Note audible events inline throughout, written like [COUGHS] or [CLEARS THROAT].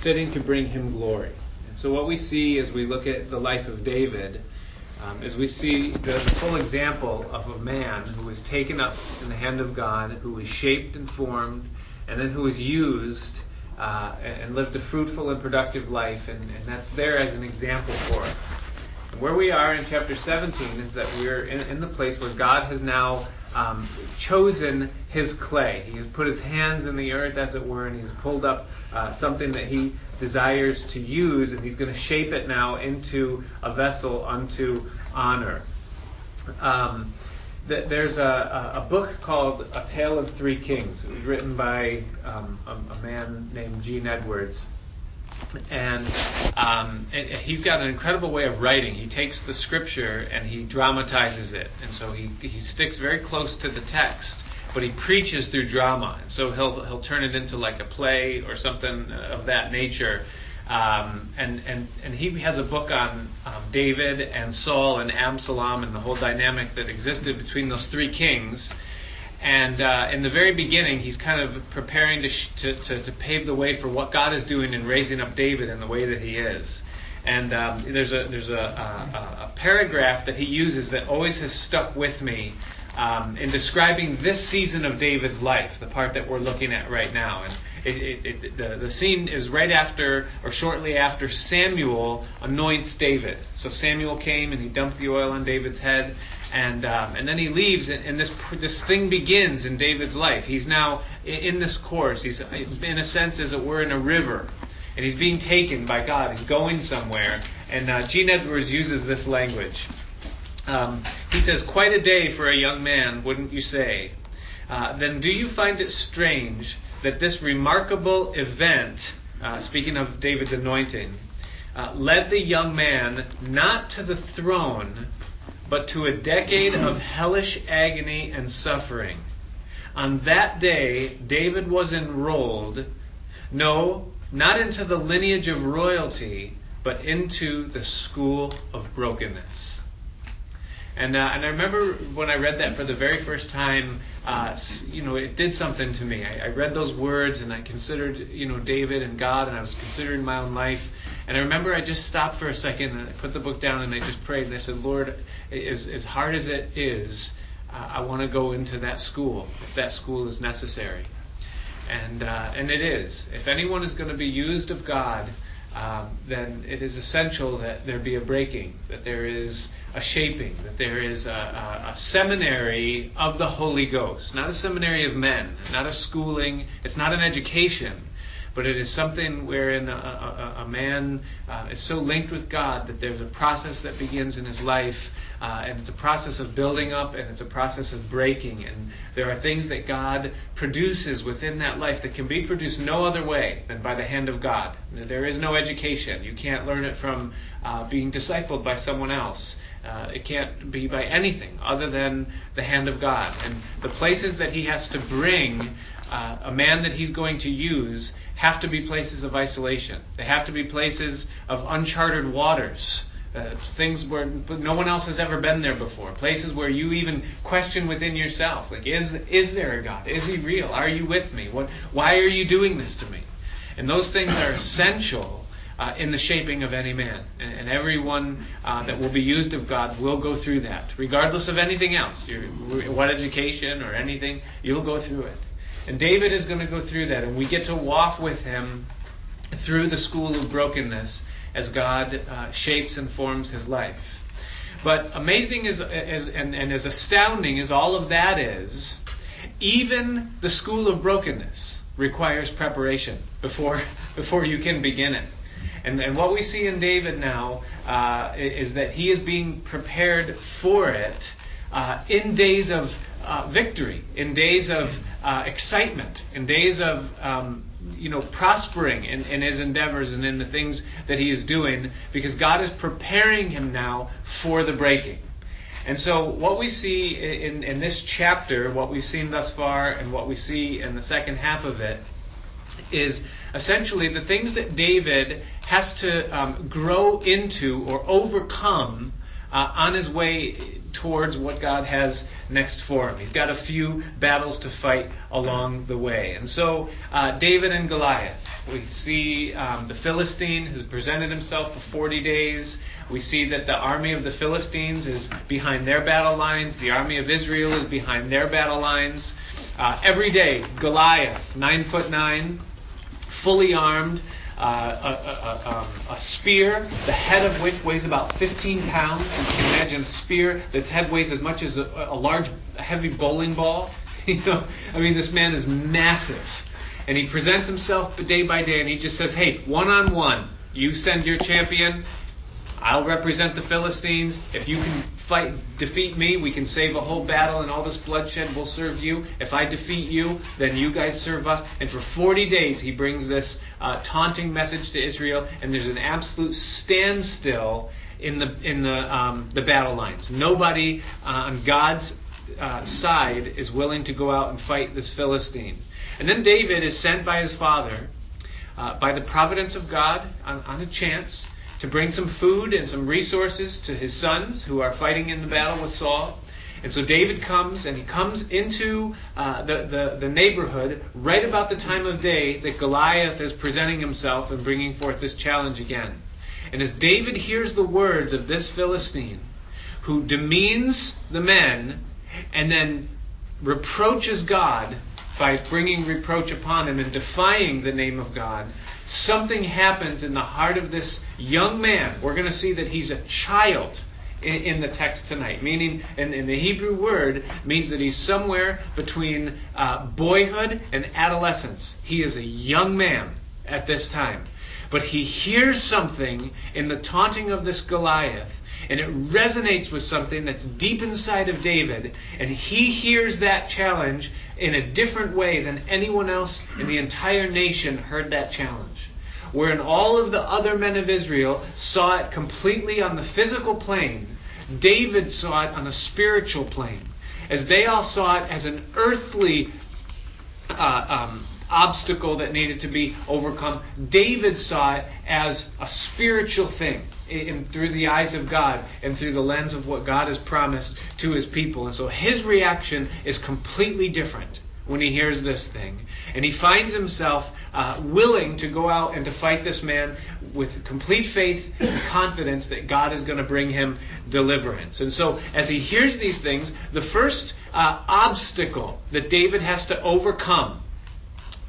fitting to bring him glory. And so what we see as we look at the life of David um, is we see the, the full example of a man who was taken up in the hand of God, who was shaped and formed, and then who was used uh, and lived a fruitful and productive life. And, and that's there as an example for us. Where we are in chapter 17 is that we're in, in the place where God has now um, chosen his clay. He has put his hands in the earth, as it were, and he's pulled up uh, something that he desires to use, and he's going to shape it now into a vessel unto honor. Um, there's a, a, book called A Tale of Three Kings. Written by um, a, a, man named Gene Edwards. And um, he's got an incredible way of writing. He takes the scripture and he dramatizes it. And so he, he sticks very close to the text, but he preaches through drama. And so he'll, he'll turn it into like a play or something of that nature. Um, and, and, and he has a book on um, David and Saul and Absalom and the whole dynamic that existed between those three kings. And uh, in the very beginning, he's kind of preparing to, sh- to, to, to, pave the way for what God is doing in raising up David in the way that he is. And um, there's, a, there's a, a, a, paragraph that he uses that always has stuck with me um, in describing this season of David's life, the part that we're looking at right now. And it, it, it, the, the scene is right after or shortly after Samuel anoints David. So Samuel came and he dumped the oil on David's head, and um, and then he leaves, and, and, this this thing begins in David's life. He's now in this course. He's in a sense, as it were, in a river, and he's being taken by God. He's going somewhere, and uh, Gene Edwards uses this language. Um, he says, "Quite a day for a young man, wouldn't you say?" Uh, then do you find it strange that this remarkable event, uh, speaking of David's anointing, uh, led the young man not to the throne, but to a decade of hellish agony and suffering. On that day, David was enrolled, no, not into the lineage of royalty, but into the school of brokenness. And, uh, and I remember when I read that for the very first time, uh, you know, it did something to me. I, I, read those words and I considered, you know, David and God, and I was considering my own life. And I remember I just stopped for a second and I put the book down and I just prayed and I said, Lord, as, as hard as it is, uh, I want to go into that school if that school is necessary. And, uh, and it is. If anyone is going to be used of God, um, then it is essential that there be a breaking, that there is a shaping, that there is a, a, a, seminary of the Holy Ghost, not a seminary of men, not a schooling, it's not an education, but it is something wherein a, a, a man uh, is so linked with God that there's a process that begins in his life, uh, and it's a process of building up, and it's a process of breaking, and there are things that God produces within that life that can be produced no other way than by the hand of God. There is no education. You can't learn it from uh, being discipled by someone else. Uh, it can't be by anything other than the hand of God. And the places that He has to bring uh, a man that He's going to use have to be places of isolation. They have to be places of uncharted waters. Uh, things where no one else has ever been there before. Places where you even question within yourself, like, is is there a God? Is He real? Are you with me? What? Why are you doing this to me? And those things are essential uh, in the shaping of any man. And, and everyone uh, that will be used of God will go through that, regardless of anything else. Your, what education or anything, you'll go through it. And David is going to go through that, and we get to walk with him through the school of brokenness as God uh, shapes and forms his life. But amazing is and, and as astounding as all of that is, even the school of brokenness requires preparation before [LAUGHS] before you can begin it. And, and what we see in David now uh, is that he is being prepared for it uh, in days of uh, victory, in days of uh, excitement, in days of um, you know prospering in, in his endeavors and in the things that he is doing, because God is preparing him now for the breaking. And so, what we see in, in this chapter, what we've seen thus far, and what we see in the second half of it, is essentially the things that David has to um, grow into or overcome uh, on his way towards what God has next for him. He's got a few battles to fight along the way. And so, uh, David and Goliath, we see um, the Philistine has presented himself for 40 days. We see that the army of the Philistines is behind their battle lines, the army of Israel is behind their battle lines. Uh, every day, Goliath, nine foot nine, fully armed, uh, a, a, a, um, a, spear, the head of which weighs about 15 pounds. You can imagine a spear that's head weighs as much as a, large, heavy bowling ball. [LAUGHS] you know, I mean, this man is massive, and he presents himself day by day, and he just says, "Hey, one on one, you send your champion, I'll represent the Philistines. If you can fight, defeat me, we can save a whole battle and all this bloodshed will serve you. If I defeat you, then you guys serve us. And for 40 days, he brings this uh, taunting message to Israel, and there's an absolute standstill in the in the um, the battle lines. Nobody uh, on God's uh, side is willing to go out and fight this Philistine. And then David is sent by his father, uh, by the providence of God, on, on a chance to bring some food and some resources to his sons who are fighting in the battle with Saul. And so David comes, and he comes into uh, the, the, the, neighborhood right about the time of day that Goliath is presenting himself and bringing forth this challenge again. And as David hears the words of this Philistine, who demeans the men and then reproaches God by bringing reproach upon him and defying the name of God, something happens in the heart of this young man. We're going to see that he's a child in, in the text tonight, meaning, in, in, the Hebrew word, means that he's somewhere between uh, boyhood and adolescence. He is a young man at this time. But he hears something in the taunting of this Goliath and it resonates with something that's deep inside of David, and he hears that challenge in a different way than anyone else in the entire nation heard that challenge. Wherein all of the other men of Israel saw it completely on the physical plane, David saw it on a spiritual plane. As they all saw it as an earthly uh, um, obstacle that needed to be overcome. David saw it as a spiritual thing in, through the eyes of God and through the lens of what God has promised to his people. And so his reaction is completely different when he hears this thing. And he finds himself uh, willing to go out and to fight this man with complete faith and confidence that God is going to bring him deliverance. And so, as he hears these things, the first uh, obstacle that David has to overcome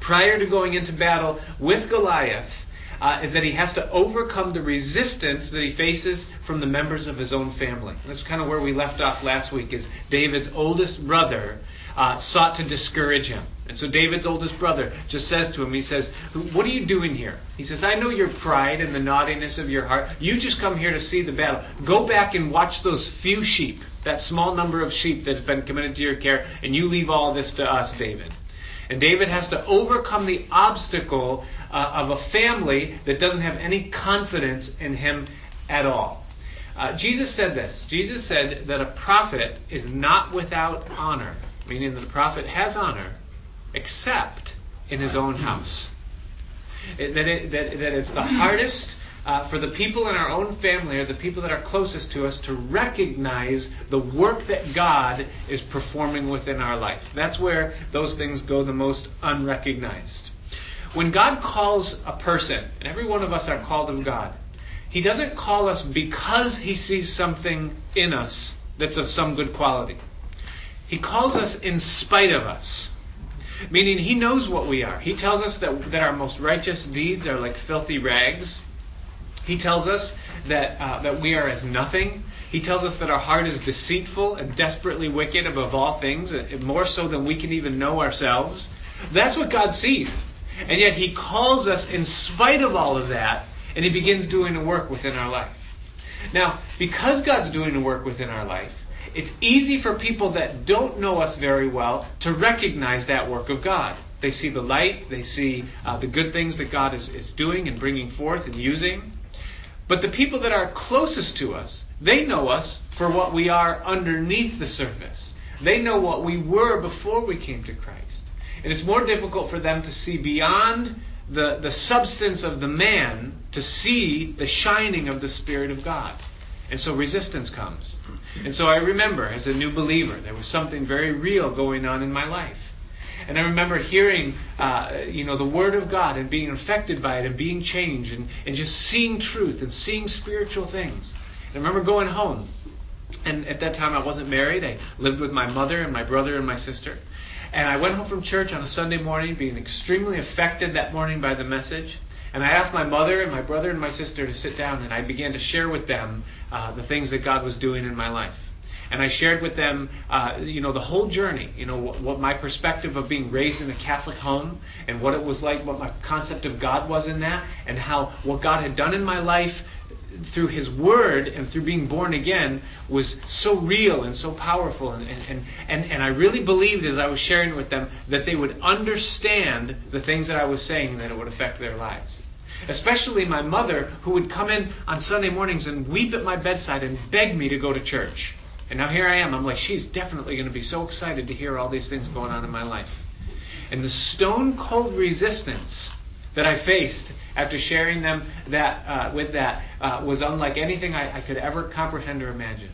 prior to going into battle with Goliath uh, is that he has to overcome the resistance that he faces from the members of his own family. That's kind of where we left off last week. Is David's oldest brother uh, sought to discourage him, and so David's oldest brother just says to him, he says, "What are you doing here?" He says, "I know your pride and the naughtiness of your heart. You just come here to see the battle. Go back and watch those few sheep, that small number of sheep that's been committed to your care, and you leave all this to us, David." And David has to overcome the obstacle uh, of a family that doesn't have any confidence in him at all. Uh, Jesus said this Jesus said that a prophet is not without honor, meaning that the prophet has honor, except in his own house. It, that, it, that, that it's the hardest uh, for the people in our own family or the people that are closest to us to recognize the work that God is performing within our life. That's where those things go the most unrecognized. When God calls a person, and every one of us are called of God, He doesn't call us because He sees something in us that's of some good quality. He calls us in spite of us. Meaning, He knows what we are. He tells us that, that our most righteous deeds are like filthy rags. He tells us that, uh, that we are as nothing. He tells us that our heart is deceitful and desperately wicked above all things, uh, more so than we can even know ourselves. That's what God sees. And yet He calls us in spite of all of that, and He begins doing the work within our life. Now, because God's doing the work within our life, it's easy for people that don't know us very well to recognize that work of God. They see the light, they see uh, the good things that God is, is doing and bringing forth and using. But the people that are closest to us, they know us for what we are underneath the surface. They know what we were before we came to Christ. And it's more difficult for them to see beyond the, the substance of the man to see the shining of the Spirit of God. And so resistance comes. And so I remember as a new believer, there was something very real going on in my life. And I remember hearing, uh, you know, the Word of God and being affected by it and being changed and, and just seeing truth and seeing spiritual things. And I remember going home. And at that time, I wasn't married. I lived with my mother and my brother and my sister. And I went home from church on a Sunday morning, being extremely affected that morning by the message. And I asked my mother and my brother and my sister to sit down, and I began to share with them uh, the things that God was doing in my life. And I shared with them, uh, you know, the whole journey, you know, what, what, my perspective of being raised in a Catholic home and what it was like, what my concept of God was in that, and how what God had done in my life through His Word and through being born again was so real and so powerful. And, and, and, and I really believed as I was sharing with them that they would understand the things that I was saying and that it would affect their lives. Especially my mother, who would come in on Sunday mornings and weep at my bedside and beg me to go to church. And now here I am. I'm like, she's definitely going to be so excited to hear all these things going on in my life. And the stone cold resistance that I faced after sharing them that uh, with that uh, was unlike anything I, I, could ever comprehend or imagine.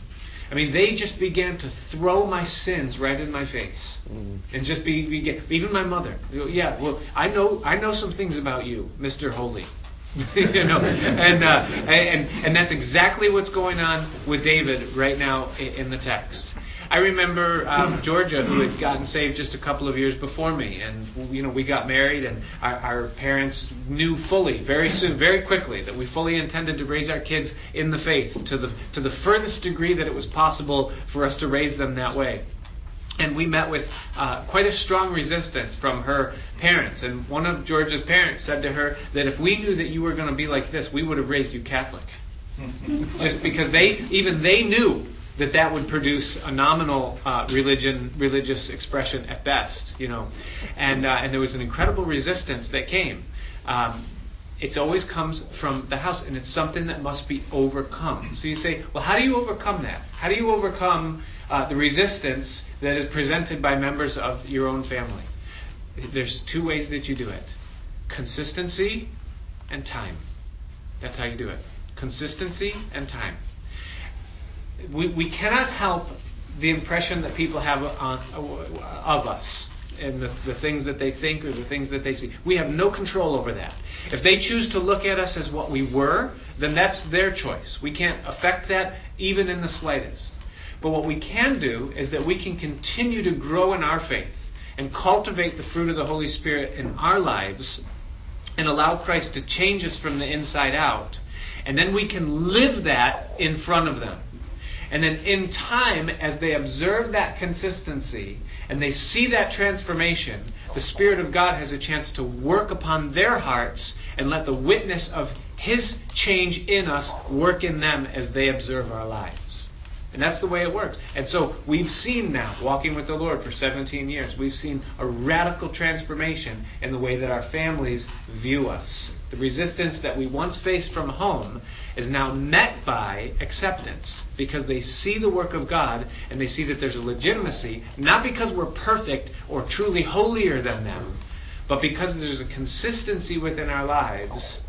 I mean, they just began to throw my sins right in my face, mm. and just be, be even my mother. Yeah, well, I know I know some things about you, Mister Holy. [LAUGHS] you know, and, uh, and and that's exactly what's going on with David right now in the text. I remember um, Georgia, who had gotten saved just a couple of years before me, and you know we got married, and our, our parents knew fully, very soon, very quickly, that we fully intended to raise our kids in the faith to the to the furthest degree that it was possible for us to raise them that way. And we met with uh, quite a strong resistance from her parents. And one of Georgia's parents said to her that if we knew that you were going to be like this, we would have raised you Catholic. [LAUGHS] Just because they, even they knew that that would produce a nominal uh, religion, religious expression at best, you know. And, uh, and there was an incredible resistance that came. Um, it always comes from the house, and it's something that must be overcome. So you say, well, how do you overcome that? How do you overcome uh, the resistance that is presented by members of your own family. There's two ways that you do it consistency and time. That's how you do it. Consistency and time. We, we cannot help the impression that people have on, of us and the, the things that they think or the things that they see. We have no control over that. If they choose to look at us as what we were, then that's their choice. We can't affect that even in the slightest. But what we can do is that we can continue to grow in our faith and cultivate the fruit of the Holy Spirit in our lives and allow Christ to change us from the inside out. And then we can live that in front of them. And then in time, as they observe that consistency and they see that transformation, the Spirit of God has a chance to work upon their hearts and let the witness of His change in us work in them as they observe our lives. And that's the way it works. And so we've seen now, walking with the Lord for 17 years, we've seen a radical transformation in the way that our families view us. The resistance that we once faced from home is now met by acceptance because they see the work of God and they see that there's a legitimacy, not because we're perfect or truly holier than them, but because there's a consistency within our lives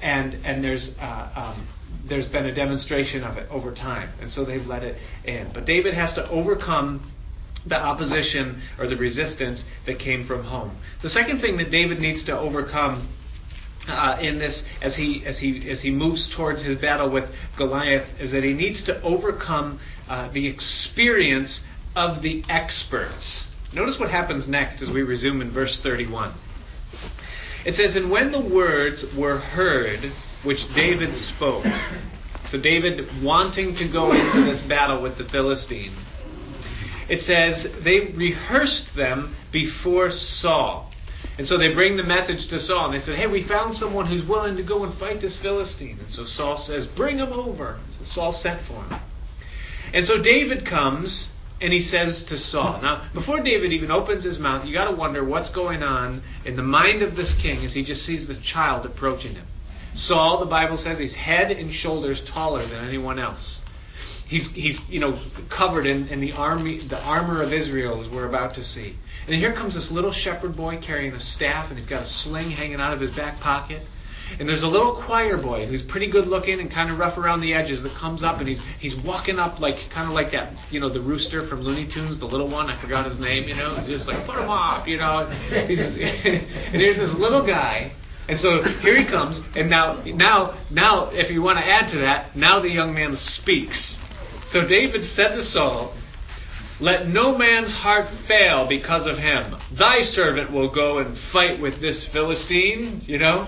and, and there's uh, um, there's been a demonstration of it over time, and so they've let it in. But David has to overcome the opposition or the resistance that came from home. The second thing that David needs to overcome uh, in this as he as he as he moves towards his battle with Goliath is that he needs to overcome uh, the experience of the experts. Notice what happens next as we resume in verse 31. It says, And when the words were heard which David spoke. So David wanting to go into this battle with the Philistine. It says they rehearsed them before Saul. And so they bring the message to Saul and they said, Hey, we found someone who's willing to go and fight this Philistine. And so Saul says, Bring him over. So Saul sent for him. And so David comes and he says to Saul. Now, before David even opens his mouth, you got to wonder what's going on in the mind of this king as he just sees this child approaching him. Saul, the Bible says, he's head and shoulders taller than anyone else. He's, he's you know, covered in, in the, army, the armor of Israel, as we're about to see. And here comes this little shepherd boy carrying a staff, and he's got a sling hanging out of his back pocket. And there's a little choir boy who's pretty good looking and kind of rough around the edges that comes up and he's he's walking up like kind of like that, you know, the rooster from Looney Tunes, the little one. I forgot his name. You know, just like put him up. You know, he's, [LAUGHS] and here's this little guy. And so here he comes, and now, now, now, if you want to add to that, now the young man speaks. So David said to Saul, let no man's heart fail because of him. Thy servant will go and fight with this Philistine, you know?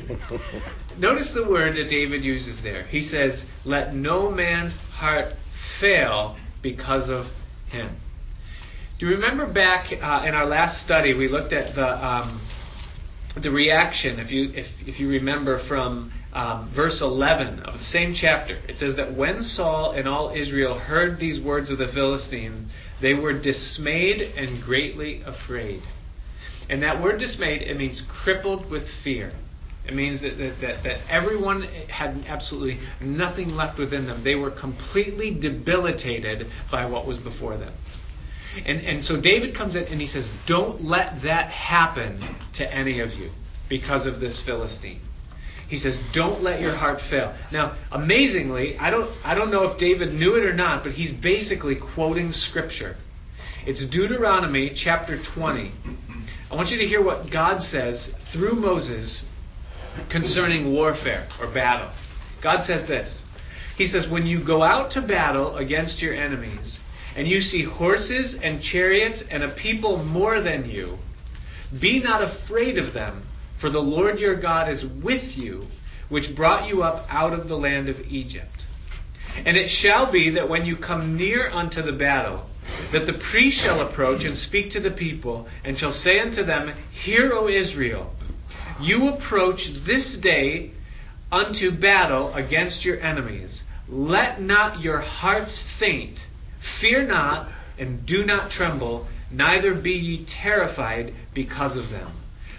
[LAUGHS] Notice the word that David uses there. He says, Let no man's heart fail because of him. Do you remember back uh, in our last study, we looked at the, um, the reaction, if you, if, if you remember from um, verse 11 of the same chapter, it says that when Saul and all Israel heard these words of the Philistine, they were dismayed and greatly afraid. And that word dismayed, it means crippled with fear. It means that, that, that, that, everyone had absolutely nothing left within them. They were completely debilitated by what was before them. And, and so David comes in and he says, Don't let that happen to any of you because of this Philistine. He says, "Don't let your heart fail." Now, amazingly, I don't I don't know if David knew it or not, but he's basically quoting scripture. It's Deuteronomy chapter 20. I want you to hear what God says through Moses concerning warfare or battle. God says this. He says, "When you go out to battle against your enemies, and you see horses and chariots and a people more than you, be not afraid of them." For the Lord your God is with you, which brought you up out of the land of Egypt. And it shall be that when you come near unto the battle, that the priest shall approach and speak to the people, and shall say unto them, Hear, O Israel, you approach this day unto battle against your enemies. Let not your hearts faint. Fear not, and do not tremble, neither be ye terrified because of them.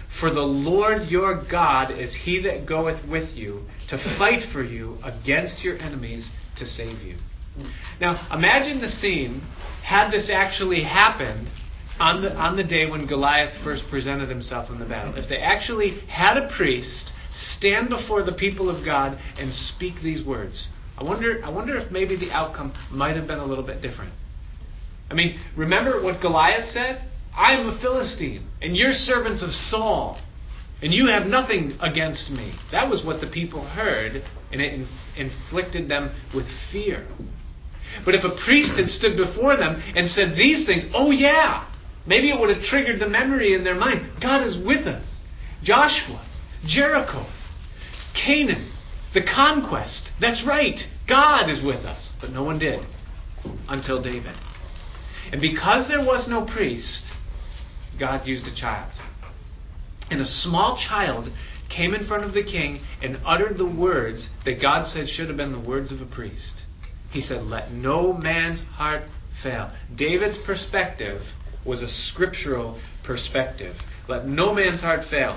For the Lord your God is he that goeth with you to fight for you against your enemies to save you. Now, imagine the scene had this actually happened on the, on the day when Goliath first presented himself in the battle. If they actually had a priest stand before the people of God and speak these words, I wonder, I wonder if maybe the outcome might have been a little bit different. I mean, remember what Goliath said? I am a Philistine, and you're servants of Saul, and you have nothing against me. That was what the people heard, and it inf- inflicted them with fear. But if a priest had stood before them and said these things, oh yeah, maybe it would have triggered the memory in their mind. God is with us. Joshua, Jericho, Canaan, the conquest. That's right. God is with us. But no one did until David. And because there was no priest, God used a child. And a small child came in front of the king and uttered the words that God said should have been the words of a priest. He said, Let no man's heart fail. David's perspective was a scriptural perspective. Let no man's heart fail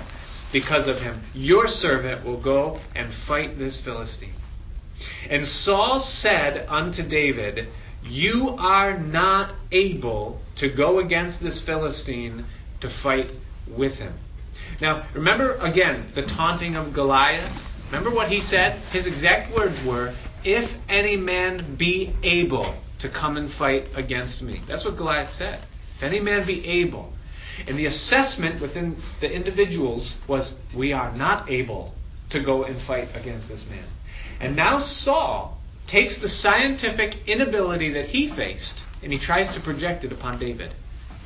because of him. Your servant will go and fight this Philistine. And Saul said unto David, you are not able to go against this Philistine to fight with him. Now, remember again the taunting of Goliath? Remember what he said? His exact words were, If any man be able to come and fight against me. That's what Goliath said. If any man be able. And the assessment within the individuals was, We are not able to go and fight against this man. And now Saul takes the scientific inability that he faced and he tries to project it upon David.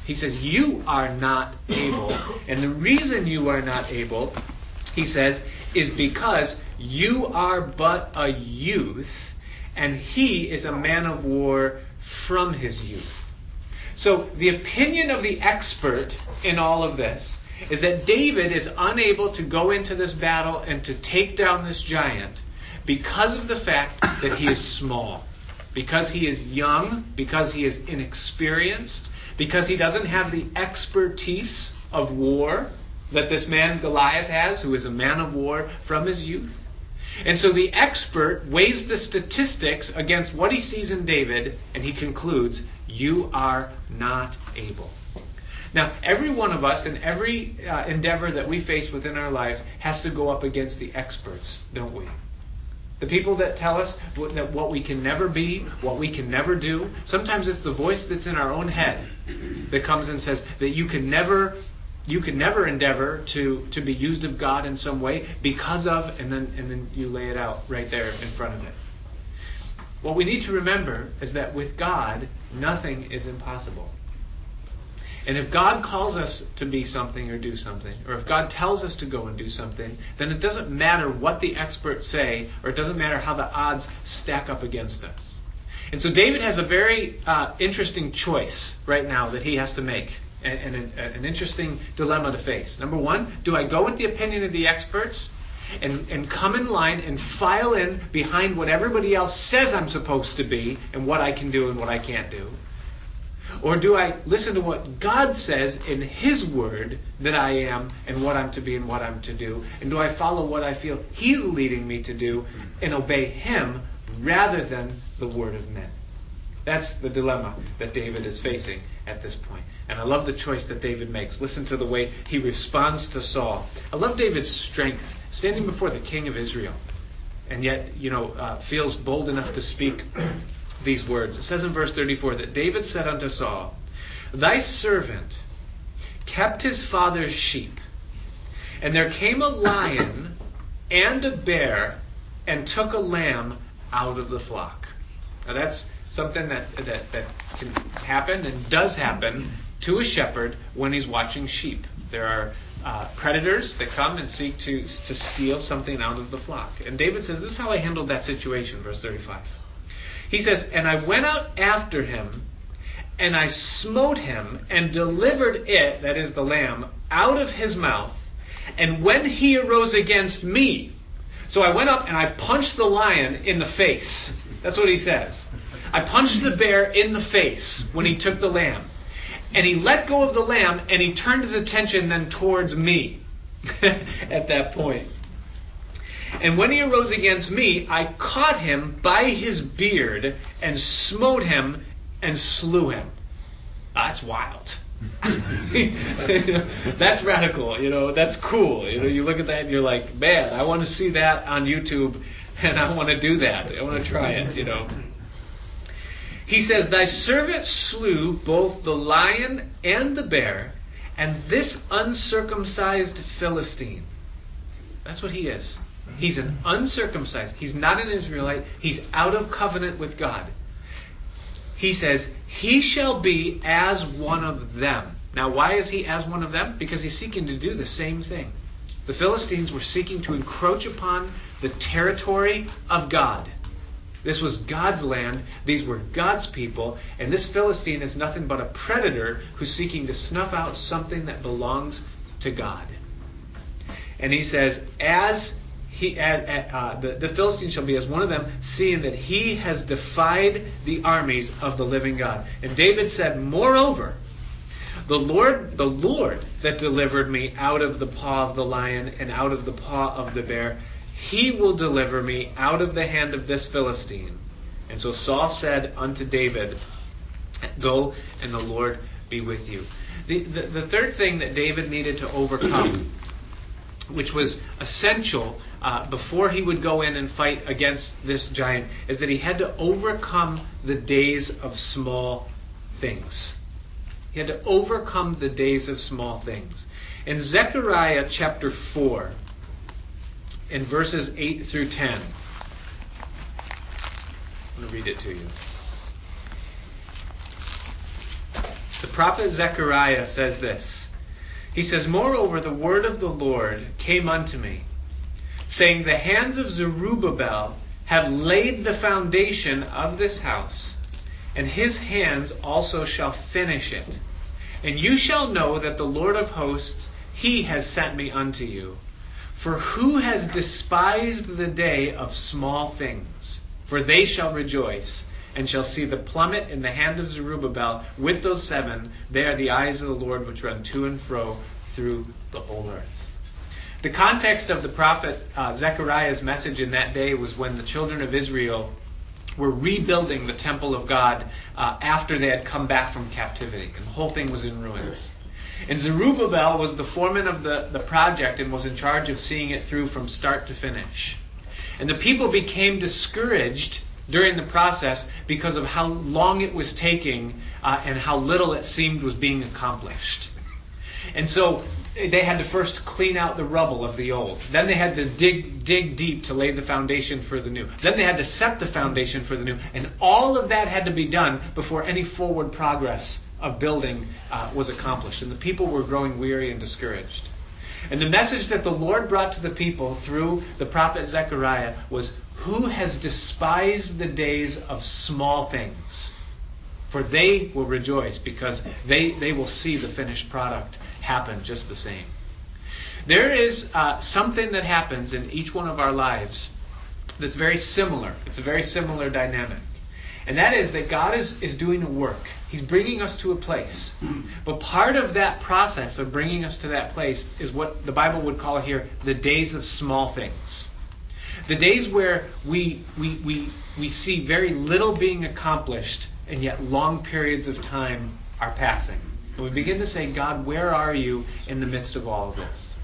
He says, You are not able. And the reason you are not able, he says, is because you are but a youth, and he is a man of war from his youth. So the opinion of the expert in all of this is that David is unable to go into this battle and to take down this giant because of the fact that he is small, because he is young, because he is inexperienced, because he doesn't have the expertise of war that this man Goliath has, who is a man of war from his youth. And so the expert weighs the statistics against what he sees in David, and he concludes, You are not able. Now, every one of us and every uh, endeavor that we face within our lives has to go up against the experts, don't we? The people that tell us that what we can never be, what we can never do. Sometimes it's the voice that's in our own head that comes and says that you can never you can never endeavor to, to be used of God in some way because of, and then, and then you lay it out right there in front of it. What we need to remember is that with God, nothing is impossible. And if God calls us to be something or do something, or if God tells us to go and do something, then it doesn't matter what the experts say, or it doesn't matter how the odds stack up against us. And so David has a very uh, interesting choice right now that he has to make and, and an interesting dilemma to face. Number one, do I go with the opinion of the experts and, and come in line and file in behind what everybody else says I'm supposed to be and what I can do and what I can't do? Or do I listen to what God says in His Word that I am and what I'm to be and what I'm to do? And do I follow what I feel He's leading me to do and obey Him rather than the Word of men? That's the dilemma that David is facing at this point. And I love the choice that David makes. Listen to the way he responds to Saul. I love David's strength, standing before the king of Israel, and yet, you know, uh, feels bold enough to speak these words. It says in verse 34 that David said unto Saul, Thy servant kept his father's sheep, and there came a lion and a bear and took a lamb out of the flock. Now that's something that, that, that can happen and does happen to a shepherd when he's watching sheep. There are uh, predators that come and seek to, to steal something out of the flock. And David says, This is how I handled that situation, verse 35. He says, And I went out after him, and I smote him, and delivered it, that is the lamb, out of his mouth. And when he arose against me, so I went up and I punched the lion in the face. That's what he says. I punched the bear in the face when he took the lamb. And he let go of the lamb and he turned his attention then towards me [LAUGHS] at that point. And when he arose against me, I caught him by his beard and smote him and slew him. That's wild. [LAUGHS] that's radical, you know, that's cool. You know, you look at that and you're like, man, I want to see that on YouTube and I want to do that. I want to try it, you know. He says, Thy servant slew both the lion and the bear, and this uncircumcised Philistine. That's what he is. He's an uncircumcised. He's not an Israelite. He's out of covenant with God. He says, He shall be as one of them. Now, why is he as one of them? Because he's seeking to do the same thing. The Philistines were seeking to encroach upon the territory of God. This was God's land. These were God's people. And this Philistine is nothing but a predator who's seeking to snuff out something that belongs to God. And he says, as he, uh, the, the Philistine shall be as one of them, seeing that he has defied the armies of the living God. And David said, Moreover, the Lord, the Lord that delivered me out of the paw of the lion and out of the paw of the bear, he will deliver me out of the hand of this Philistine. And so Saul said unto David, Go, and the Lord be with you. The, the, the third thing that David needed to overcome, [CLEARS THROAT] which was essential uh, before he would go in and fight against this giant, is that he had to overcome the days of small things. He had to overcome the days of small things. In Zechariah chapter 4, in verses 8 through 10. I'm going to read it to you. The prophet Zechariah says this. He says, Moreover, the word of the Lord came unto me, saying, The hands of Zerubbabel have laid the foundation of this house, and his hands also shall finish it. And you shall know that the Lord of hosts, he has sent me unto you. For who has despised the day of small things? For they shall rejoice and shall see the plummet in the hand of Zerubbabel with those seven. They are the eyes of the Lord which run to and fro through the whole earth. The context of the prophet uh, Zechariah's message in that day was when the children of Israel were rebuilding the temple of God uh, after they had come back from captivity, and the whole thing was in ruins. And Zerubbabel was the foreman of the, the project and was in charge of seeing it through from start to finish. And the people became discouraged during the process because of how long it was taking uh, and how little it seemed was being accomplished. And so they had to first clean out the rubble of the old. Then they had to dig dig deep to lay the foundation for the new. Then they had to set the foundation for the new. And all of that had to be done before any forward progress of building uh, was accomplished. And the people were growing weary and discouraged. And the message that the Lord brought to the people through the prophet Zechariah was Who has despised the days of small things? For they will rejoice because they, they will see the finished product happen just the same. There is uh, something that happens in each one of our lives that's very similar. It's a very similar dynamic. And that is that God is, is doing a work. He's bringing us to a place. But part of that process of bringing us to that place is what the Bible would call here the days of small things. The days where we, we, we, we see very little being accomplished, and yet long periods of time are passing. And we begin to say, God, where are you in the midst of all of this?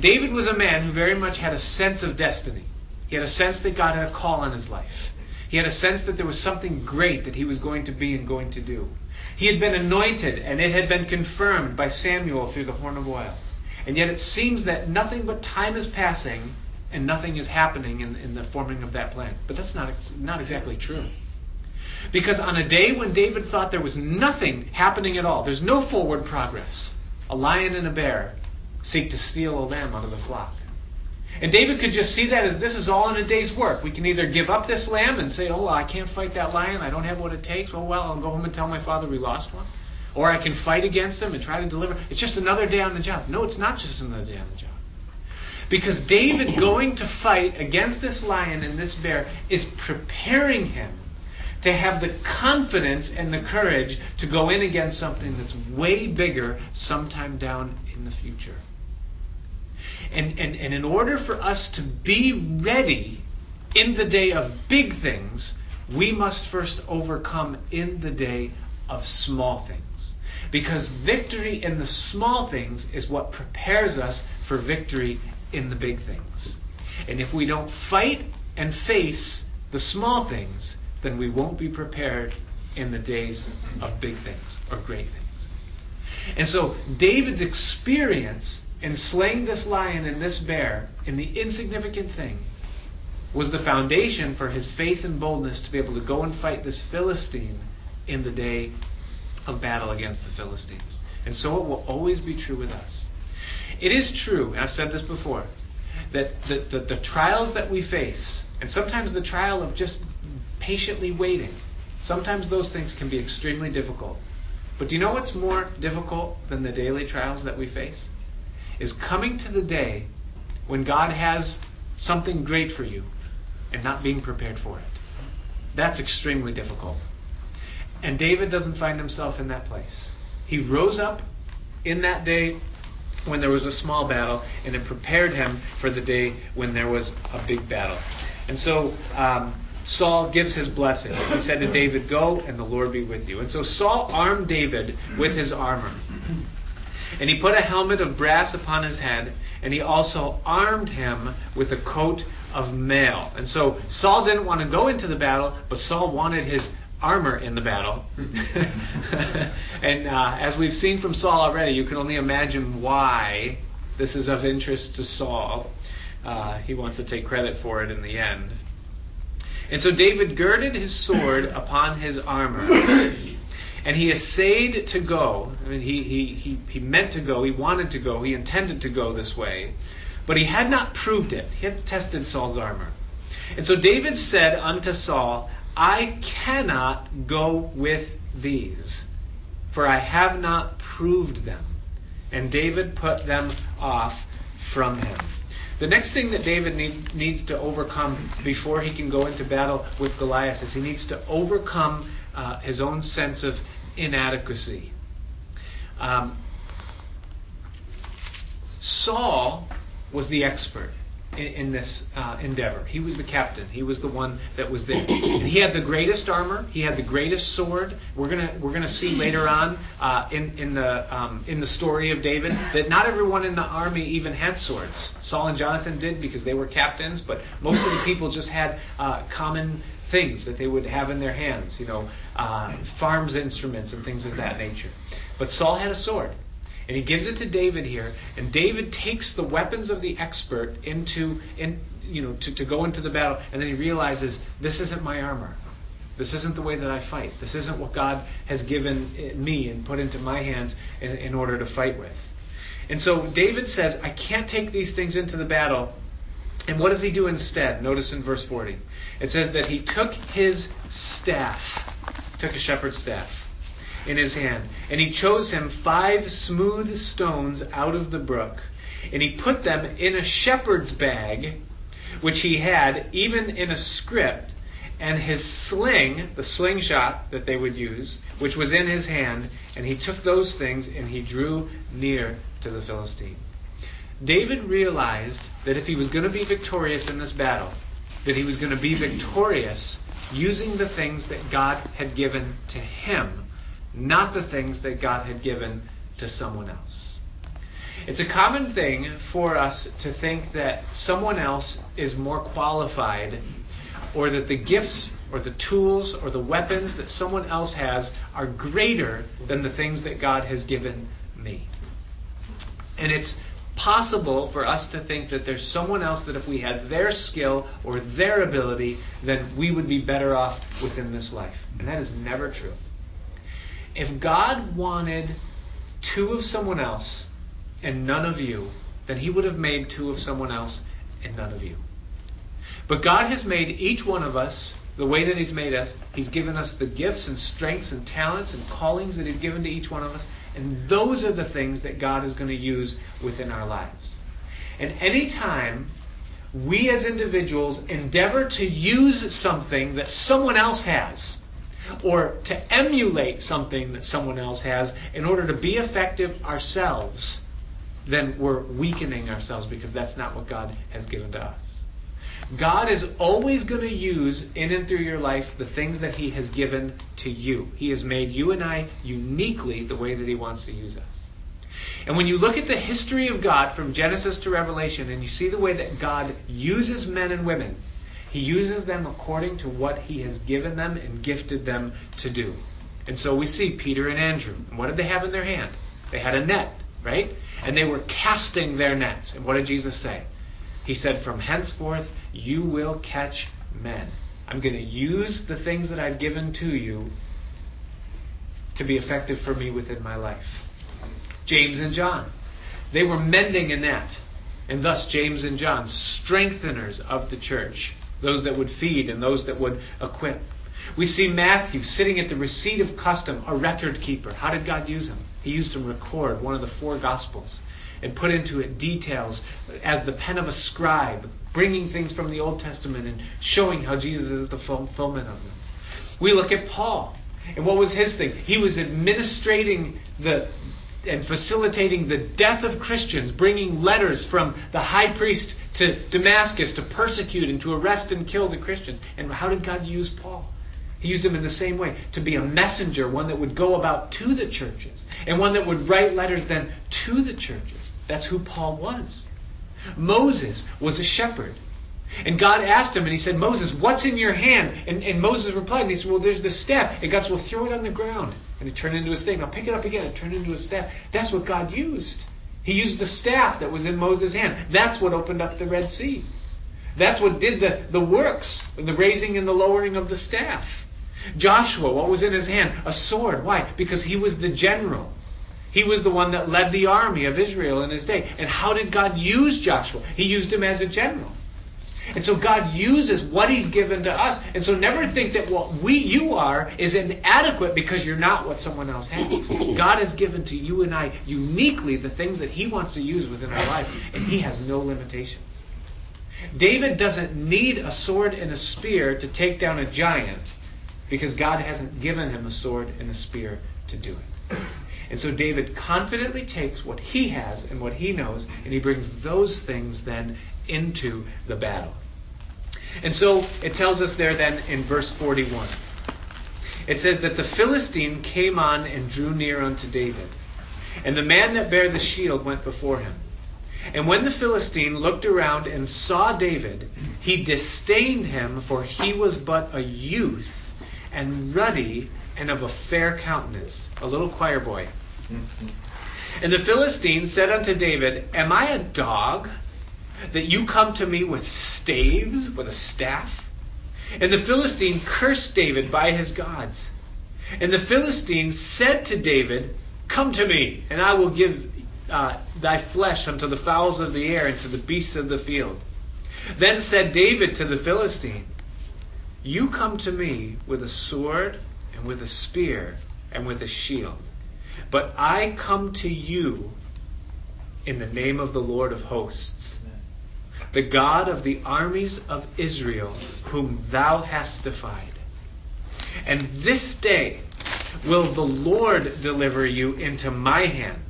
David was a man who very much had a sense of destiny. He had a sense that God had a call on his life. He had a sense that there was something great that he was going to be and going to do. He had been anointed, and it had been confirmed by Samuel through the horn of oil. And yet it seems that nothing but time is passing and nothing is happening in, in the forming of that plan. But that's not, not exactly true. Because on a day when David thought there was nothing happening at all, there's no forward progress, a lion and a bear seek to steal a lamb out of the flock. And David could just see that as this is all in a day's work. We can either give up this lamb and say, oh, I can't fight that lion. I don't have what it takes. Well, well, I'll go home and tell my father we lost one. Or I can fight against him and try to deliver. It's just another day on the job. No, it's not just another day on the job. Because David going to fight against this lion and this bear is preparing him to have the confidence and the courage to go in against something that's way bigger sometime down in the future. And, and, and in order for us to be ready in the day of big things, we must first overcome in the day of small things. Because victory in the small things is what prepares us for victory in the big things. And if we don't fight and face the small things, then we won't be prepared in the days of big things or great things. And so David's experience in slaying this lion and this bear in the insignificant thing was the foundation for his faith and boldness to be able to go and fight this Philistine in the day of battle against the Philistines. And so it will always be true with us. It is true, and I've said this before, that the, the, the trials that we face, and sometimes the trial of just patiently waiting, sometimes those things can be extremely difficult. But do you know what's more difficult than the daily trials that we face? Is coming to the day when God has something great for you and not being prepared for it. That's extremely difficult. And David doesn't find himself in that place. He rose up in that day when there was a small battle, and it prepared him for the day when there was a big battle. And so um, Saul gives his blessing. He said to David, Go, and the Lord be with you. And so Saul armed David with his armor. And he put a helmet of brass upon his head, and he also armed him with a coat of mail. And so Saul didn't want to go into the battle, but Saul wanted his armor in the battle. [LAUGHS] and uh, as we've seen from Saul already, you can only imagine why this is of interest to Saul. Uh, he wants to take credit for it in the end. And so David girded his sword upon his armor. And he essayed to go. I mean, he, he, he, he meant to go. He wanted to go. He intended to go this way. But he had not proved it. He had tested Saul's armor. And so David said unto Saul, I cannot go with these, for I have not proved them. And David put them off from him. The next thing that David need, needs to overcome before he can go into battle with Goliath is he needs to overcome uh, his own sense of inadequacy. Um, Saul was the expert. in, in this uh, endeavor. He was the captain. He was the one that was there. And he had the greatest armor. He had the greatest sword. We're gonna we're gonna see later on uh, in in the um, in the story of David that not everyone in the army even had swords. Saul and Jonathan did because they were captains, but most of the people just had uh, common things that they would have in their hands, you know, uh, farms instruments and things of that nature. But Saul had a sword. And he gives it to David here, and David takes the weapons of the expert into, in, you know, to, to go into the battle, and then he realizes this isn't my armor. This isn't the way that I fight. This isn't what God has given me and put into my hands in, in order to fight with. And so David says, I can't take these things into the battle. And what does he do instead? Notice in verse 40. It says that he took his staff, took a shepherd's staff in his hand. And he chose him five smooth stones out of the brook, and he put them in a shepherd's bag, which he had, even in a scrip, and his sling, the slingshot that they would use, which was in his hand, and he took those things and he drew near to the Philistine. David realized that if he was going to be victorious in this battle, that he was going to be victorious using the things that God had given to him not the things that God had given to someone else. It's a common thing for us to think that someone else is more qualified or that the gifts or the tools or the weapons that someone else has are greater than the things that God has given me. And it's possible for us to think that there's someone else that if we had their skill or their ability, then we would be better off within this life. And that is never true. If God wanted two of someone else and none of you, then he would have made two of someone else and none of you. But God has made each one of us the way that He's made us. He's given us the gifts and strengths and talents and callings that He's given to each one of us. And those are the things that God is going to use within our lives. And anytime we as individuals endeavor to use something that someone else has, or to emulate something that someone else has in order to be effective ourselves, then we're weakening ourselves because that's not what God has given to us. God is always going to use in and through your life the things that He has given to you. He has made you and I uniquely the way that He wants to use us. And when you look at the history of God from Genesis to Revelation and you see the way that God uses men and women, he uses them according to what he has given them and gifted them to do. And so we see Peter and Andrew. And what did they have in their hand? They had a net, right? And they were casting their nets. And what did Jesus say? He said, From henceforth you will catch men. I'm going to use the things that I've given to you to be effective for me within my life. James and John. They were mending a net. And thus, James and John, strengtheners of the church those that would feed and those that would equip. We see Matthew sitting at the receipt of custom, a record keeper. How did God use him? He used him to record one of the four Gospels and put into it details as the pen of a scribe, bringing things from the Old Testament and showing how Jesus is the fulfillment of them. We look at Paul. And what was his thing? He was administrating the, and facilitating the death of Christians, bringing letters from the high priest to Damascus to persecute and to arrest and kill the Christians. And how did God use Paul? He used him in the same way to be a messenger, one that would go about to the churches, and one that would write letters then to the churches. That's who Paul was. Moses was a shepherd. And God asked him, and he said, Moses, what's in your hand? And, and Moses replied, and he said, Well, there's the staff. And God said, Well, throw it on the ground. And it turned into a staff. Now pick it up again. It turned into a staff. That's what God used. He used the staff that was in Moses' hand. That's what opened up the Red Sea. That's what did the, the works, the raising and the lowering of the staff. Joshua, what was in his hand? A sword. Why? Because he was the general. He was the one that led the army of Israel in his day. And how did God use Joshua? He used him as a general. And so God uses what He's given to us. And so never think that what we you are is inadequate because you're not what someone else has. [COUGHS] God has given to you and I uniquely the things that He wants to use within our lives, and He has no limitations. David doesn't need a sword and a spear to take down a giant because God hasn't given him a sword and a spear to do it. And so David confidently takes what he has and what he knows, and he brings those things then into the battle. And so it tells us there then in verse 41. It says that the Philistine came on and drew near unto David. And the man that bare the shield went before him. And when the Philistine looked around and saw David, he disdained him, for he was but a youth, and ruddy, and of a fair countenance, a little choir boy. And the Philistine said unto David, Am I a dog, that you come to me with staves, with a staff? And the Philistine cursed David by his gods. And the Philistine said to David, Come to me, and I will give uh, thy flesh unto the fowls of the air and to the beasts of the field. Then said David to the Philistine, You come to me with a sword and with a spear and with a shield. But I come to you in the name of the Lord of hosts, the God of the armies of Israel, whom thou hast defied. And this day will the Lord deliver you into my hand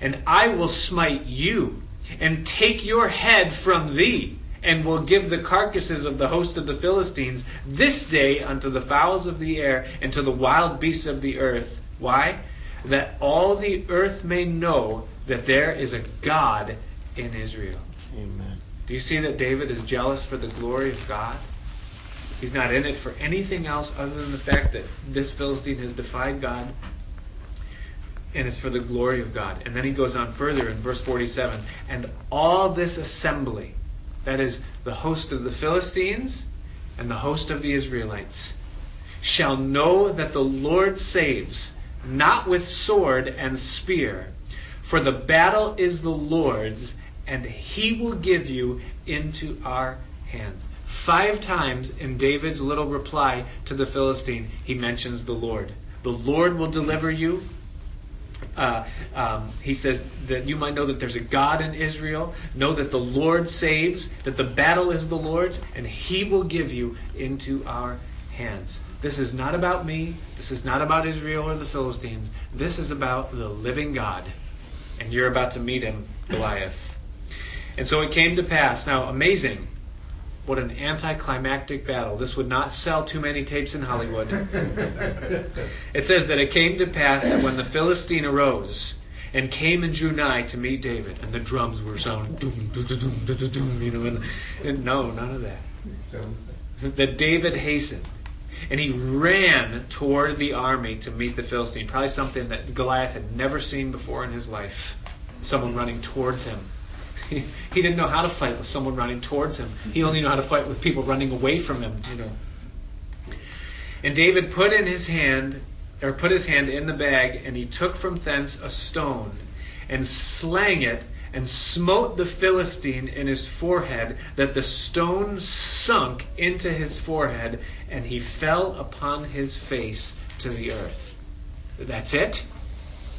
and I will smite you, and take your head from thee, and will give the carcasses of the host of the Philistines this day unto the fowls of the air and to the wild beasts of the earth. Why? That all the earth may know that there is a God in Israel. Amen. Do you see that David is jealous for the glory of God? He's not in it for anything else other than the fact that this Philistine has defied God and it's for the glory of God. And then he goes on further in verse 47 and all this assembly, that is, the host of the Philistines and the host of the Israelites, shall know that the Lord saves, not with sword and spear, for the battle is the Lord's, and he will give you into our hands. Five times in David's little reply to the Philistine, he mentions the Lord. The Lord will deliver you uh, um, he says that you might know that there's a God in Israel, know that the Lord saves, that the battle is the Lord's, and He will give you into our hands. This is not about me. This is not about Israel or the Philistines. This is about the living God. And you're about to meet him, Goliath. And so it came to pass. Now, amazing. What an anticlimactic battle. This would not sell too many tapes in Hollywood. [LAUGHS] it says that it came to pass that when the Philistine arose and came and drew nigh to meet David, and the drums were sounding, doom, doom, doom, doom, doom, you know, and, and no, none of that. That David hastened and he ran toward the army to meet the Philistine. Probably something that Goliath had never seen before in his life. Someone running towards him. He, didn't know how to fight with someone running towards him. He only knew how to fight with people running away from him, you know. And David put in his hand, or put his hand in the bag, and he took from thence a stone, and slang it, and smote the Philistine in his forehead, that the stone sunk into his forehead, and he fell upon his face to the earth. That's it?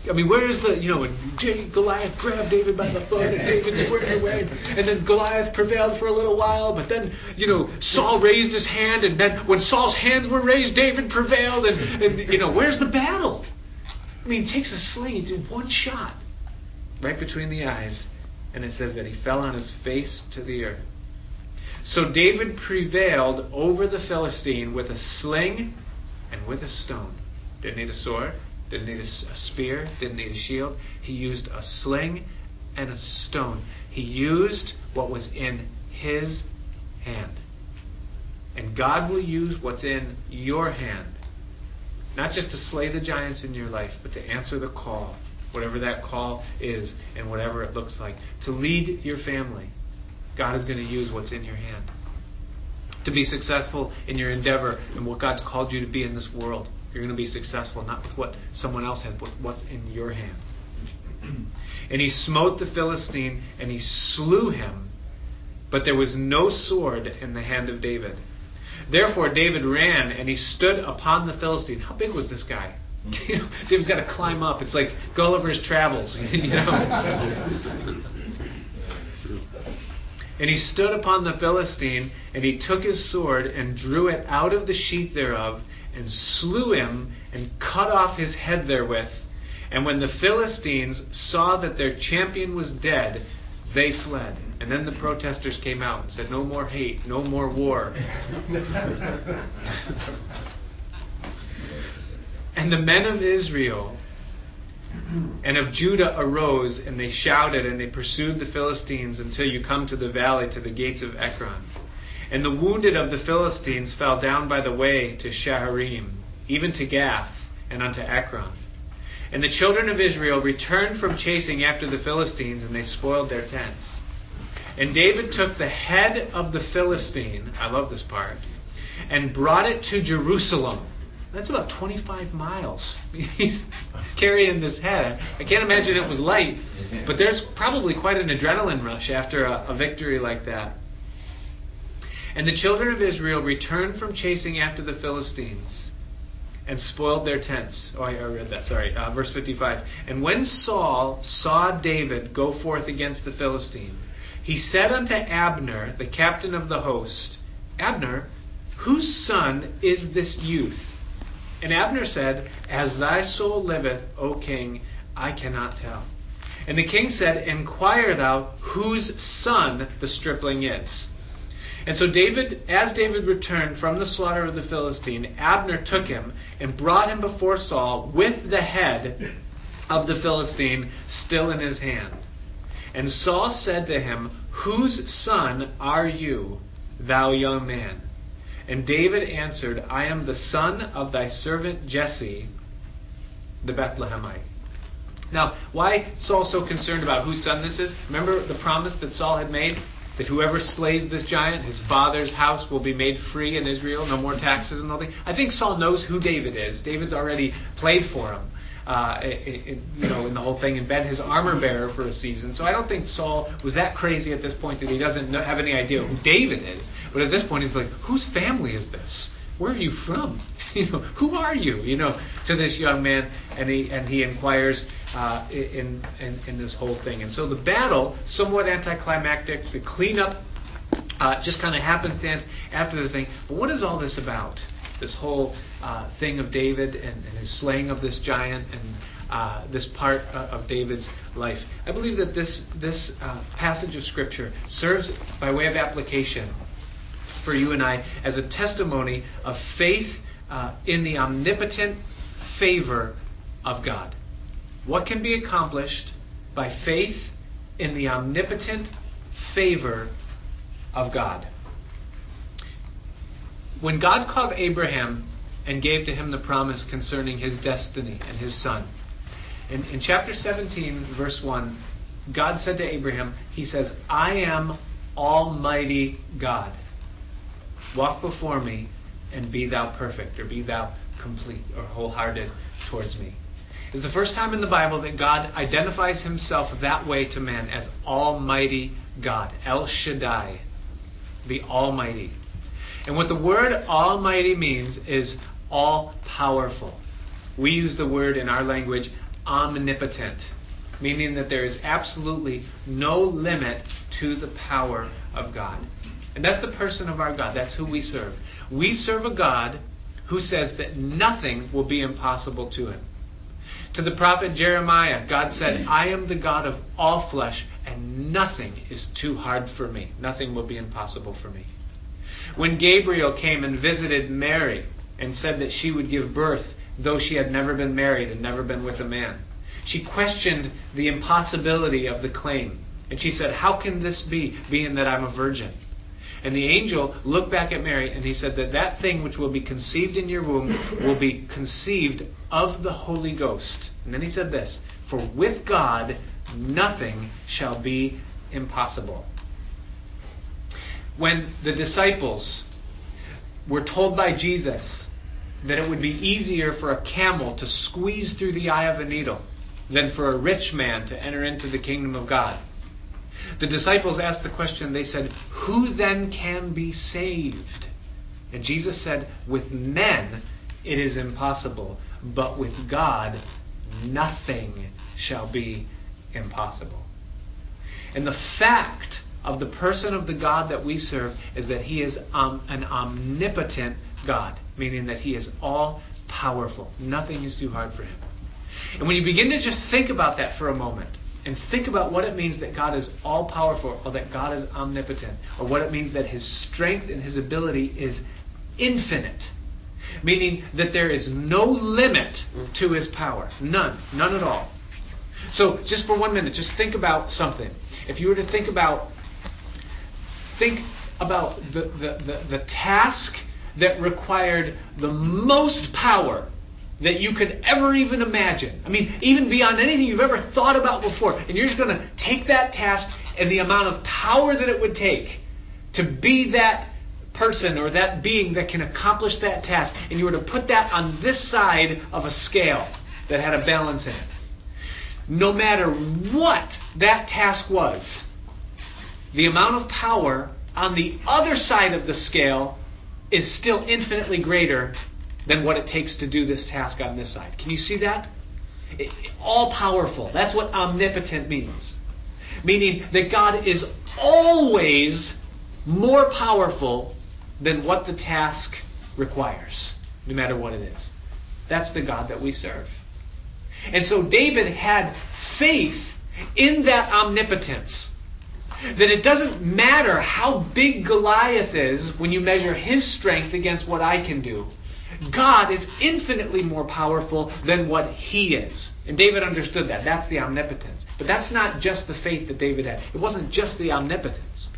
I mean, where is the, you know, when Goliath grabbed David by the foot and David squared away, and then Goliath prevailed for a little while, but then, you know, Saul raised his hand, and then when Saul's hands were raised, David prevailed, and, and you know, where's the battle? I mean, he takes a sling, he did one shot right between the eyes, and it says that he fell on his face to the earth. So David prevailed over the Philistine with a sling and with a stone. Didn't need a sword didn't need a, spear, didn't need a shield. He used a sling and a stone. He used what was in his hand. And God will use what's in your hand. Not just to slay the giants in your life, but to answer the call, whatever that call is and whatever it looks like. To lead your family. God is going to use what's in your hand. To be successful in your endeavor and what God's called you to be in this world. You're going to be successful not with what someone else has, but what's in your hand. [CLEARS THROAT] And he smote the Philistine and he slew him, but there was no sword in the hand of David. Therefore David ran and he stood upon the Philistine. How big was this guy? Hmm. [LAUGHS] David's got to climb up. It's like Gulliver's Travels, [LAUGHS] you know. [LAUGHS] And he stood upon the Philistine, and he took his sword and drew it out of the sheath thereof, and slew him and cut off his head therewith. And when the Philistines saw that their champion was dead, they fled. And then the protesters came out and said, No more hate, no more war. [LAUGHS] and the men of Israel and of Judah arose, and they shouted, and they pursued the Philistines until you come to the valley, to the gates of Ekron. And the wounded of the Philistines fell down by the way to Shaaraim, even to Gath, and unto Ekron. And the children of Israel returned from chasing after the Philistines, and they spoiled their tents. And David took the head of the Philistine, I love this part, and brought it to Jerusalem. That's about 25 miles. [LAUGHS] He's carrying this head. I can't imagine it was light, but there's probably quite an adrenaline rush after a, a victory like that. And the children of Israel returned from chasing after the Philistines and spoiled their tents. Oh, I read that. Sorry. Uh, verse 55. And when Saul saw David go forth against the Philistine, he said unto Abner, the captain of the host, Abner, whose son is this youth? And Abner said, As thy soul liveth, O king, I cannot tell. And the king said, Inquire thou whose son the stripling is. And so David, as David returned from the slaughter of the Philistine, Abner took him and brought him before Saul with the head of the Philistine still in his hand. And Saul said to him, Whose son are you, thou young man? And David answered, I am the son of thy servant Jesse, the Bethlehemite. Now, why Saul so concerned about whose son this is? Remember the promise that Saul had made? That whoever slays this giant, his father's house will be made free in Israel, no more taxes and all that. I think Saul knows who David is. David's already played for him, uh, you know, in the whole thing, and been his armor bearer for a season. So I don't think Saul was that crazy at this point that he doesn't know, have any idea who David is. But at this point, he's like, whose family is this? Where are you from? [LAUGHS] You know, who are you? You know, to this young man, and he and he inquires uh, in, in in this whole thing. And so the battle, somewhat anticlimactic. The cleanup uh, just kind of happenstance after the thing. But what is all this about? This whole uh, thing of David and, and, his slaying of this giant and uh, this part uh, of David's life. I believe that this this uh, passage of scripture serves by way of application for you and I as a testimony of faith uh, in the omnipotent favor of God. What can be accomplished by faith in the omnipotent favor of God? When God called Abraham and gave to him the promise concerning his destiny and his son, in, in chapter 17, verse 1, God said to Abraham, He says, I am Almighty God. Walk before me and be thou perfect, or be thou complete or wholehearted towards me. It's the first time in the Bible that God identifies himself that way to man as Almighty God, El Shaddai, the Almighty. And what the word Almighty means is all powerful. We use the word in our language omnipotent, meaning that there is absolutely no limit to the power of God. And that's the person of our God. That's who we serve. We serve a God who says that nothing will be impossible to him. To the prophet Jeremiah, God said, I am the God of all flesh, and nothing is too hard for me. Nothing will be impossible for me. When Gabriel came and visited Mary and said that she would give birth, though she had never been married and never been with a man, she questioned the impossibility of the claim. And she said, How can this be, being that I'm a virgin? And the angel looked back at Mary and he said that that thing which will be conceived in your womb will be conceived of the Holy Ghost. And then he said this For with God nothing shall be impossible. When the disciples were told by Jesus that it would be easier for a camel to squeeze through the eye of a needle than for a rich man to enter into the kingdom of God. The disciples asked the question, they said, Who then can be saved? And Jesus said, With men it is impossible, but with God nothing shall be impossible. And the fact of the person of the God that we serve is that he is um, an omnipotent God, meaning that he is all powerful. Nothing is too hard for him. And when you begin to just think about that for a moment, and think about what it means that God is all powerful or that God is omnipotent or what it means that his strength and his ability is infinite. Meaning that there is no limit to his power. None. None at all. So, just for one minute, just think about something. If you were to think about think about the, the, the, the task that required the most power that you could ever even imagine. I mean, even beyond anything you've ever thought about before. And you're just going to take that task and the amount of power that it would take to be that person or that being that can accomplish that task, and you were to put that on this side of a scale that had a balance in it. No matter what that task was, the amount of power on the other side of the scale is still infinitely greater than what it takes to do this task on this side. Can you see that? All powerful. That's what omnipotent means. Meaning that God is always more powerful than what the task requires, no matter what it is. That's the God that we serve. And so David had faith in that omnipotence. That it doesn't matter how big Goliath is when you measure his strength against what I can do. God is infinitely more powerful than what he is. And David understood that. That's the omnipotence. But that's not just the faith that David had. It wasn't just the omnipotence.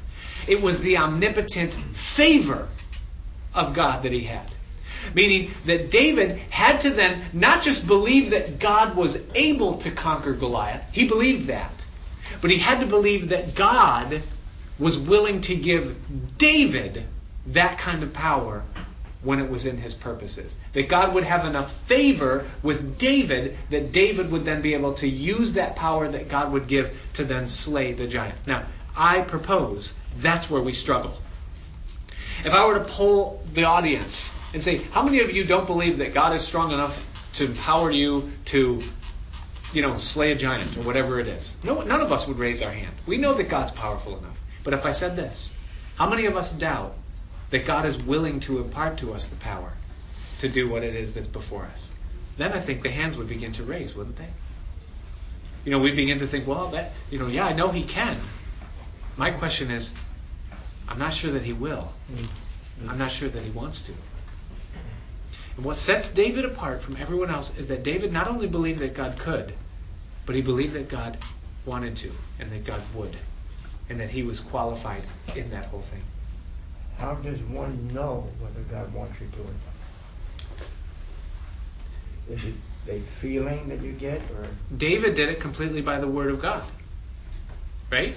It was the omnipotent favor of God that he had. Meaning that David had to then not just believe that God was able to conquer Goliath, he believed that. But he had to believe that God was willing to give David that kind of power when it was in his purposes. That God would have enough favor with David that David would then be able to use that power that God would give to then slay the giant. Now, I propose that's where we struggle. If I were to poll the audience and say, how many of you don't believe that God is strong enough to empower you to, you know, slay a giant or whatever it is? No, none of us would raise our hand. We know that God's powerful enough. But if I said this, how many of us doubt that God is willing to impart to us the power to do what it is that's before us? Then I think the hands would begin to raise, wouldn't they? You know, we begin to think, well, that, you know, yeah, I know He can. My question is, I'm not sure that he will. Mm-hmm. I'm not sure that he wants to. And what sets David apart from everyone else is that David not only believed that God could, but he believed that God wanted to and that God would and that he was qualified in that whole thing. How does one know whether God wants you to or not? Is it a feeling that you get or David did it completely by the word of God. Right?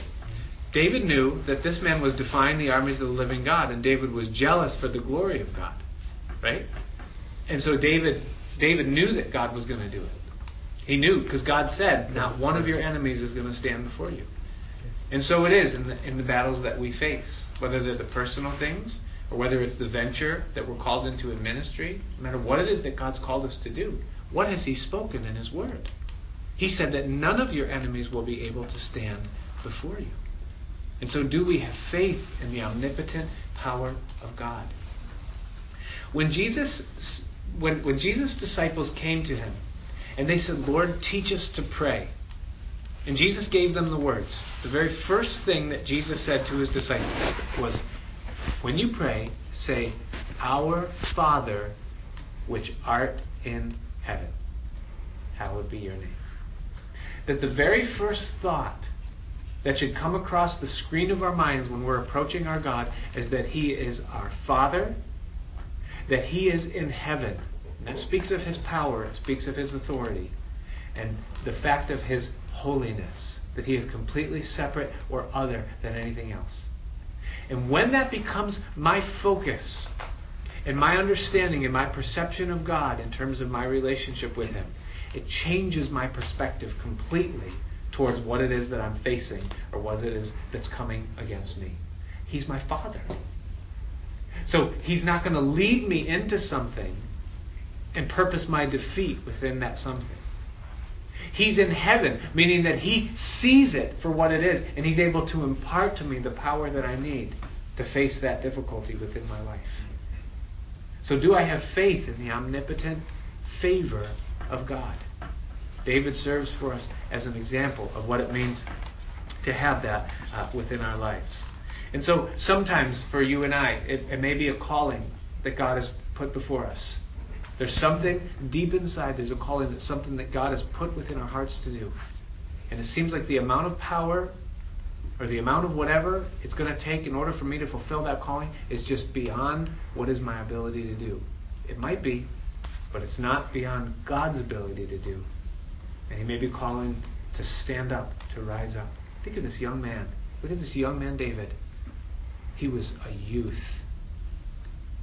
David knew that this man was defying the armies of the living God, and David was jealous for the glory of God. Right? And so David David knew that God was going to do it. He knew because God said, "Not one of your enemies is going to stand before you." And so it is in the, in the battles that we face, whether they're the personal things or whether it's the venture that we're called into in ministry, no matter what it is that God's called us to do. What has He spoken in His Word? He said that none of your enemies will be able to stand before you. And so, do we have faith in the omnipotent power of God? When Jesus, when, when Jesus' disciples came to him and they said, Lord, teach us to pray. And Jesus gave them the words. The very first thing that Jesus said to his disciples was, When you pray, say, Our Father, which art in heaven, hallowed be your name. That the very first thought that should come across the screen of our minds when we're approaching our God is that He is our Father, that He is in heaven. And that speaks of His power, it speaks of His authority, and the fact of His holiness, that He is completely separate or other than anything else. And when that becomes my focus, and my understanding and my perception of God in terms of my relationship with Him, it changes my perspective completely towards what it is that I'm facing or what it is that's coming against me. He's my Father. So He's not going to lead me into something and purpose my defeat within that something. He's in heaven, meaning that He sees it for what it is, and He's able to impart to me the power that I need to face that difficulty within my life. So, do I have faith in the omnipotent favor of God? David serves for us as an example of what it means to have that uh, within our lives. And so sometimes for you and I, it, it may be a calling that God has put before us. There's something deep inside, there's a calling that's something that God has put within our hearts to do. And it seems like the amount of power or the amount of whatever it's going to take in order for me to fulfill that calling is just beyond what is my ability to do. It might be, but it's not beyond God's ability to do. And He may be calling to stand up, to rise up. Think of this young man. Look at this young man, David. He was a youth.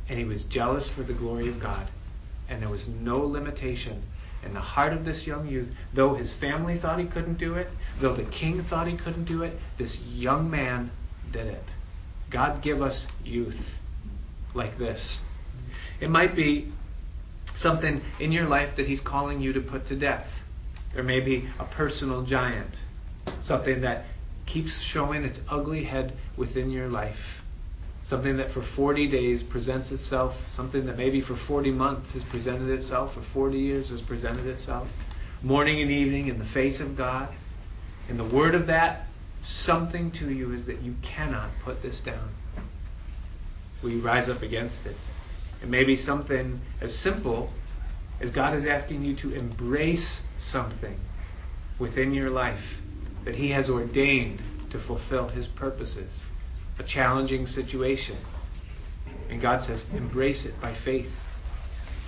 And he was jealous for the glory of God. And there was no limitation in the heart of this young youth. Though his family thought he couldn't do it, though the king thought he couldn't do it, this young man did it. God give us youth like this. It might be something in your life that he's calling you to put to death. There may be a personal giant, something that keeps showing its ugly head within your life. Something that for 40 days presents itself, something that maybe for 40 months has presented itself, for 40 years has presented itself, morning and evening in the face of God. And the word of that, something to you is that you cannot put this down. We rise up against it. It may be something as simple as God is asking you to embrace something within your life that He has ordained to fulfill His purposes. A challenging situation. And God says, embrace it by faith.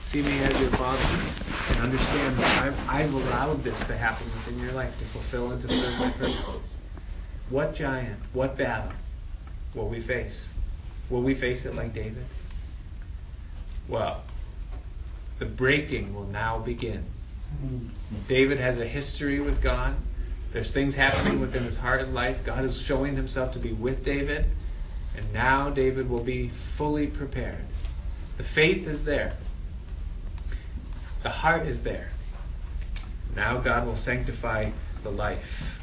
See me as your Father and understand that I've, I've allowed this to happen within your life to fulfill and to serve my purposes. What giant, what battle will we face? Will we face it like David? Well, the breaking will now begin. Mm-hmm. David has a history with God. There's things happening within his heart and life. God is showing himself to be with David. And now David will be fully prepared. The faith is there, the heart is there. Now God will sanctify the life.